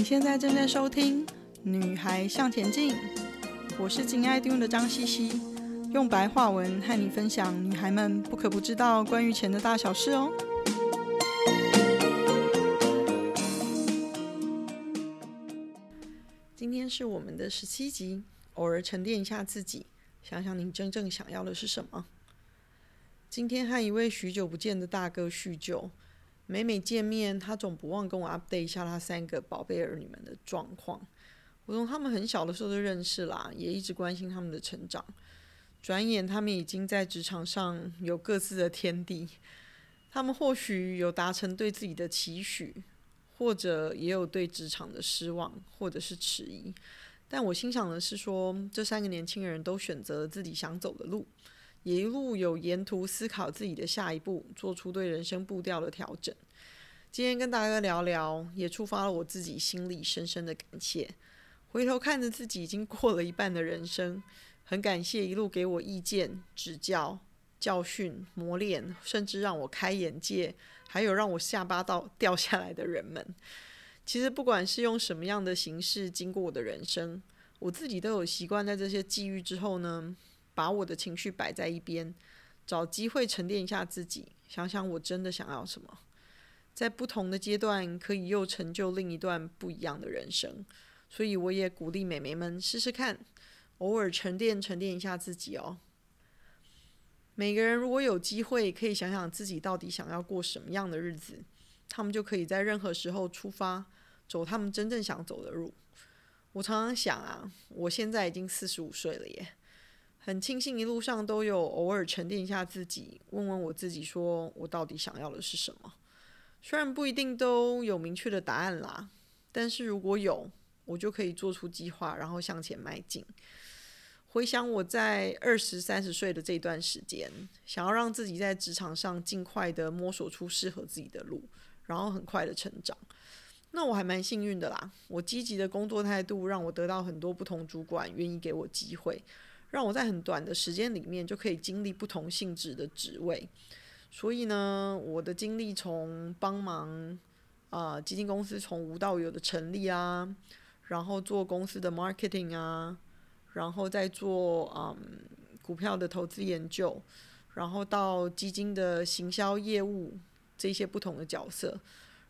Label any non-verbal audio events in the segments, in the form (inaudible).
你现在正在收听《女孩向前进》，我是金爱听的张茜茜，用白话文和你分享女孩们不可不知道关于钱的大小事哦。今天是我们的十七集，偶尔沉淀一下自己，想想你真正想要的是什么。今天和一位许久不见的大哥叙旧。每每见面，他总不忘跟我 update 一下他三个宝贝儿女们的状况。我从他们很小的时候就认识啦，也一直关心他们的成长。转眼，他们已经在职场上有各自的天地。他们或许有达成对自己的期许，或者也有对职场的失望，或者是迟疑。但我欣赏的是说，这三个年轻人都选择了自己想走的路。也一路有沿途思考自己的下一步，做出对人生步调的调整。今天跟大家聊聊，也触发了我自己心里深深的感谢。回头看着自己已经过了一半的人生，很感谢一路给我意见、指教、教训、磨练，甚至让我开眼界，还有让我下巴到 (laughs) 掉下来的人们。其实不管是用什么样的形式经过我的人生，我自己都有习惯在这些际遇之后呢，把我的情绪摆在一边，找机会沉淀一下自己，想想我真的想要什么，在不同的阶段可以又成就另一段不一样的人生。所以我也鼓励美眉们试试看，偶尔沉淀沉淀一下自己哦。每个人如果有机会，可以想想自己到底想要过什么样的日子，他们就可以在任何时候出发，走他们真正想走的路。我常常想啊，我现在已经四十五岁了耶。很庆幸一路上都有偶尔沉淀一下自己，问问我自己，说我到底想要的是什么？虽然不一定都有明确的答案啦，但是如果有，我就可以做出计划，然后向前迈进。回想我在二十三十岁的这段时间，想要让自己在职场上尽快的摸索出适合自己的路，然后很快的成长。那我还蛮幸运的啦，我积极的工作态度让我得到很多不同主管愿意给我机会。让我在很短的时间里面就可以经历不同性质的职位，所以呢，我的经历从帮忙啊、基金公司从无到有的成立啊，然后做公司的 marketing 啊，然后再做嗯股票的投资研究，然后到基金的行销业务这些不同的角色，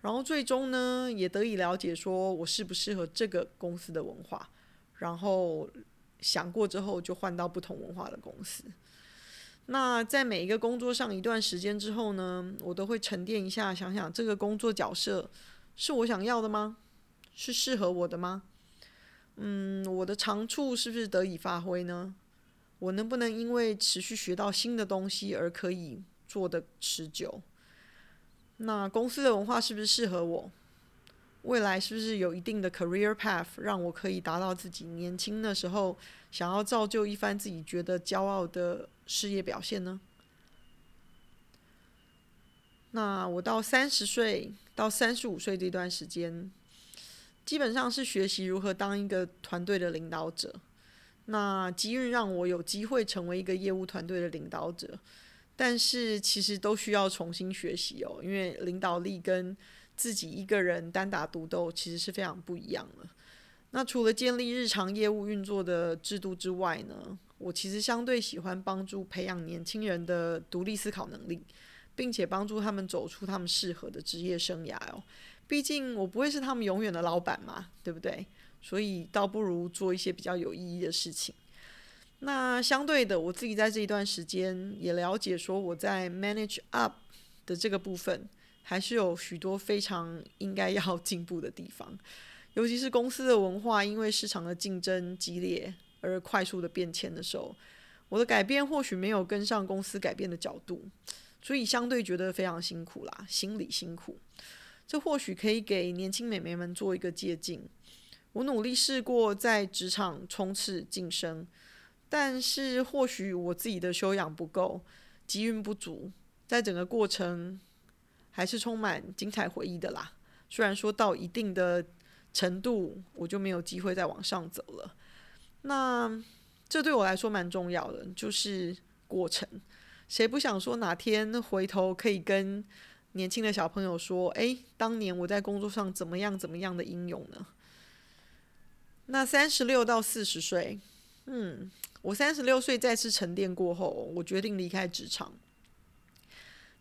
然后最终呢也得以了解说我适不适合这个公司的文化，然后。想过之后，就换到不同文化的公司。那在每一个工作上一段时间之后呢，我都会沉淀一下，想想这个工作角色是我想要的吗？是适合我的吗？嗯，我的长处是不是得以发挥呢？我能不能因为持续学到新的东西而可以做得持久？那公司的文化是不是适合我？未来是不是有一定的 career path，让我可以达到自己年轻的时候想要造就一番自己觉得骄傲的事业表现呢？那我到三十岁到三十五岁这段时间，基本上是学习如何当一个团队的领导者。那机运让我有机会成为一个业务团队的领导者，但是其实都需要重新学习哦，因为领导力跟自己一个人单打独斗其实是非常不一样的。那除了建立日常业务运作的制度之外呢，我其实相对喜欢帮助培养年轻人的独立思考能力，并且帮助他们走出他们适合的职业生涯哦。毕竟我不会是他们永远的老板嘛，对不对？所以倒不如做一些比较有意义的事情。那相对的，我自己在这一段时间也了解说，我在 manage up 的这个部分。还是有许多非常应该要 (laughs) 进步的地方，尤其是公司的文化，因为市场的竞争激烈而快速的变迁的时候，我的改变或许没有跟上公司改变的角度，所以相对觉得非常辛苦啦，心里辛苦。这或许可以给年轻美眉们做一个借鉴。我努力试过在职场冲刺晋升，但是或许我自己的修养不够，机运不足，在整个过程。还是充满精彩回忆的啦。虽然说到一定的程度，我就没有机会再往上走了。那这对我来说蛮重要的，就是过程。谁不想说哪天回头可以跟年轻的小朋友说：“诶，当年我在工作上怎么样怎么样的英勇呢？”那三十六到四十岁，嗯，我三十六岁再次沉淀过后，我决定离开职场。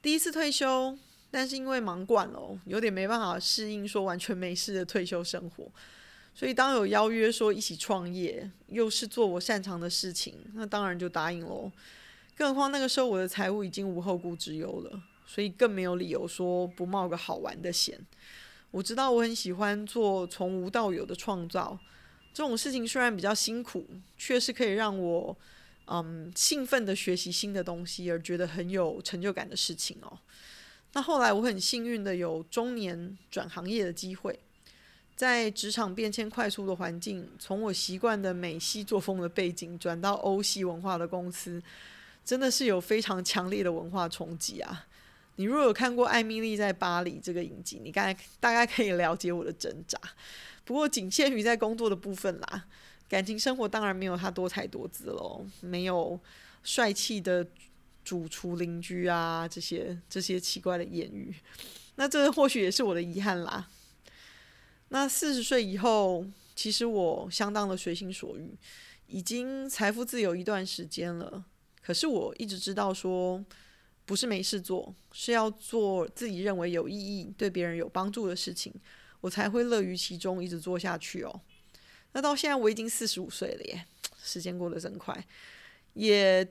第一次退休，但是因为忙惯了，有点没办法适应说完全没事的退休生活。所以当有邀约说一起创业，又是做我擅长的事情，那当然就答应喽。更何况那个时候我的财务已经无后顾之忧了，所以更没有理由说不冒个好玩的险。我知道我很喜欢做从无到有的创造，这种事情虽然比较辛苦，却是可以让我嗯兴奋的学习新的东西，而觉得很有成就感的事情哦。那后来我很幸运的有中年转行业的机会。在职场变迁快速的环境，从我习惯的美系作风的背景转到欧系文化的公司，真的是有非常强烈的文化冲击啊！你如果有看过《艾米丽在巴黎》这个影集，你大概大概可以了解我的挣扎。不过仅限于在工作的部分啦，感情生活当然没有他多彩多姿喽，没有帅气的主厨邻居啊，这些这些奇怪的言语，(laughs) 那这或许也是我的遗憾啦。那四十岁以后，其实我相当的随心所欲，已经财富自由一段时间了。可是我一直知道说，不是没事做，是要做自己认为有意义、对别人有帮助的事情，我才会乐于其中，一直做下去哦。那到现在我已经四十五岁了耶，时间过得真快，也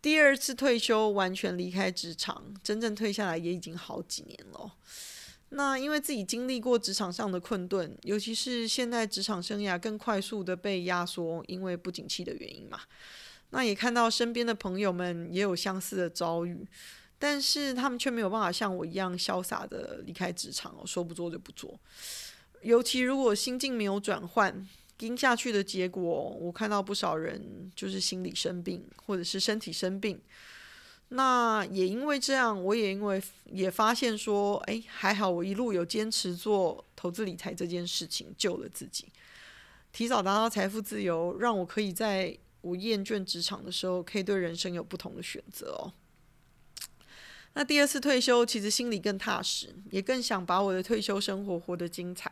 第二次退休，完全离开职场，真正退下来也已经好几年了。那因为自己经历过职场上的困顿，尤其是现在职场生涯更快速的被压缩，因为不景气的原因嘛。那也看到身边的朋友们也有相似的遭遇，但是他们却没有办法像我一样潇洒的离开职场，说不做就不做。尤其如果心境没有转换，盯下去的结果，我看到不少人就是心理生病，或者是身体生病。那也因为这样，我也因为也发现说，哎，还好我一路有坚持做投资理财这件事情，救了自己，提早达到财富自由，让我可以在我厌倦职场的时候，可以对人生有不同的选择哦。那第二次退休，其实心里更踏实，也更想把我的退休生活活得精彩，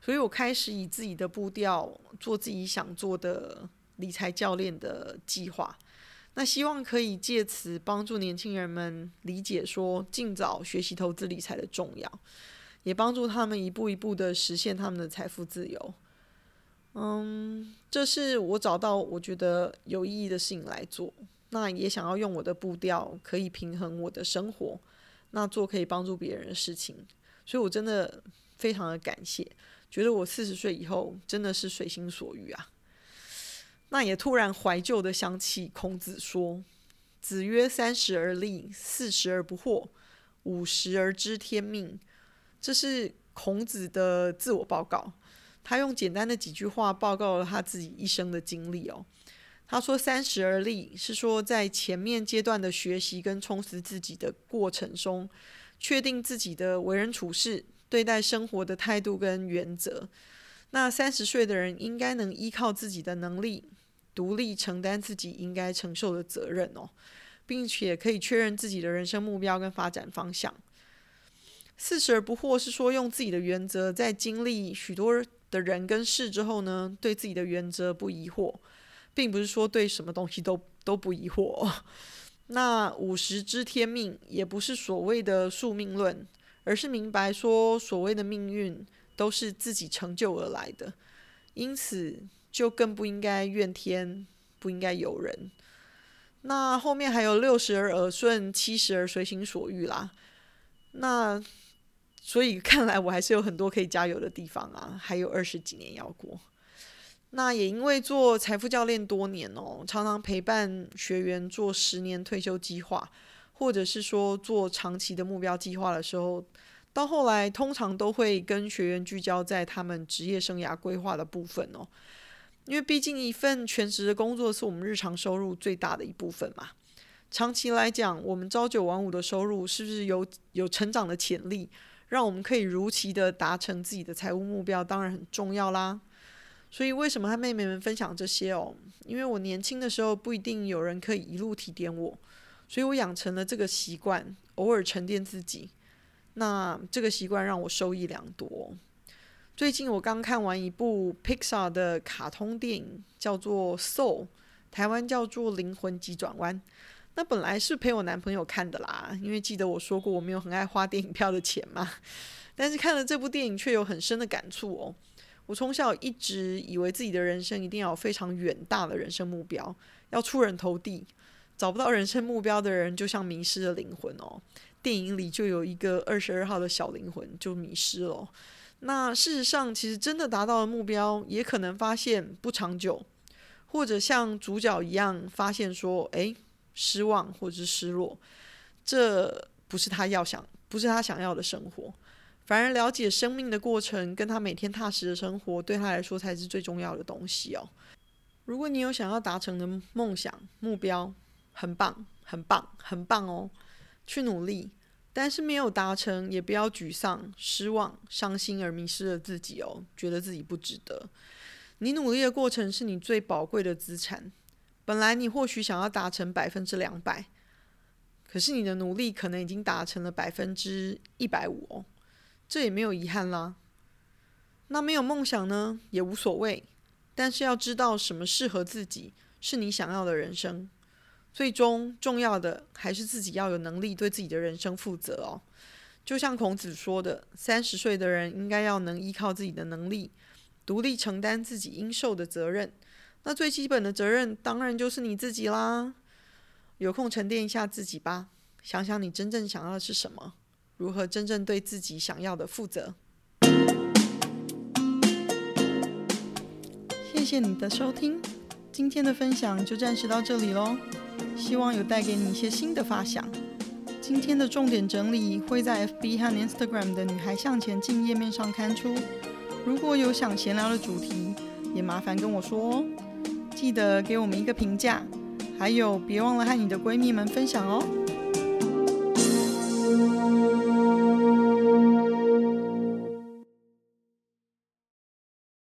所以我开始以自己的步调做自己想做的理财教练的计划。那希望可以借此帮助年轻人们理解说，尽早学习投资理财的重要，也帮助他们一步一步的实现他们的财富自由。嗯，这是我找到我觉得有意义的事情来做。那也想要用我的步调可以平衡我的生活，那做可以帮助别人的事情。所以我真的非常的感谢，觉得我四十岁以后真的是随心所欲啊。那也突然怀旧的想起孔子说：“子曰：三十而立，四十而不惑，五十而知天命。”这是孔子的自我报告。他用简单的几句话报告了他自己一生的经历哦。他说：“三十而立，是说在前面阶段的学习跟充实自己的过程中，确定自己的为人处事、对待生活的态度跟原则。那三十岁的人应该能依靠自己的能力。”独立承担自己应该承受的责任哦，并且可以确认自己的人生目标跟发展方向。四十而不惑是说用自己的原则，在经历许多的人跟事之后呢，对自己的原则不疑惑，并不是说对什么东西都都不疑惑。哦 (laughs) 那五十知天命也不是所谓的宿命论，而是明白说所谓的命运都是自己成就而来的，因此。就更不应该怨天，不应该尤人。那后面还有六十而耳顺，七十而随心所欲啦。那所以看来我还是有很多可以加油的地方啊，还有二十几年要过。那也因为做财富教练多年哦，常常陪伴学员做十年退休计划，或者是说做长期的目标计划的时候，到后来通常都会跟学员聚焦在他们职业生涯规划的部分哦。因为毕竟一份全职的工作是我们日常收入最大的一部分嘛。长期来讲，我们朝九晚五的收入是不是有有成长的潜力，让我们可以如期的达成自己的财务目标，当然很重要啦。所以为什么和妹妹们分享这些哦？因为我年轻的时候不一定有人可以一路提点我，所以我养成了这个习惯，偶尔沉淀自己。那这个习惯让我收益良多。最近我刚看完一部 Pixar 的卡通电影，叫做《Soul》，台湾叫做《灵魂急转弯》。那本来是陪我男朋友看的啦，因为记得我说过我没有很爱花电影票的钱嘛。但是看了这部电影，却有很深的感触哦。我从小一直以为自己的人生一定要有非常远大的人生目标，要出人头地。找不到人生目标的人，就像迷失了灵魂哦。电影里就有一个二十二号的小灵魂就迷失了。那事实上，其实真的达到了目标，也可能发现不长久，或者像主角一样发现说，诶，失望或者是失落，这不是他要想，不是他想要的生活。反而了解生命的过程，跟他每天踏实的生活，对他来说才是最重要的东西哦。如果你有想要达成的梦想目标，很棒，很棒，很棒哦，去努力。但是没有达成，也不要沮丧、失望、伤心而迷失了自己哦，觉得自己不值得。你努力的过程是你最宝贵的资产。本来你或许想要达成百分之两百，可是你的努力可能已经达成了百分之一百五哦，这也没有遗憾啦。那没有梦想呢，也无所谓，但是要知道什么适合自己，是你想要的人生。最终重要的还是自己要有能力对自己的人生负责哦。就像孔子说的，三十岁的人应该要能依靠自己的能力，独立承担自己应受的责任。那最基本的责任当然就是你自己啦。有空沉淀一下自己吧，想想你真正想要的是什么，如何真正对自己想要的负责。谢谢你的收听，今天的分享就暂时到这里喽。希望有带给你一些新的发想。今天的重点整理会在 FB 和 Instagram 的“女孩向前进”页面上刊出。如果有想闲聊的主题，也麻烦跟我说哦。记得给我们一个评价，还有别忘了和你的闺蜜们分享哦。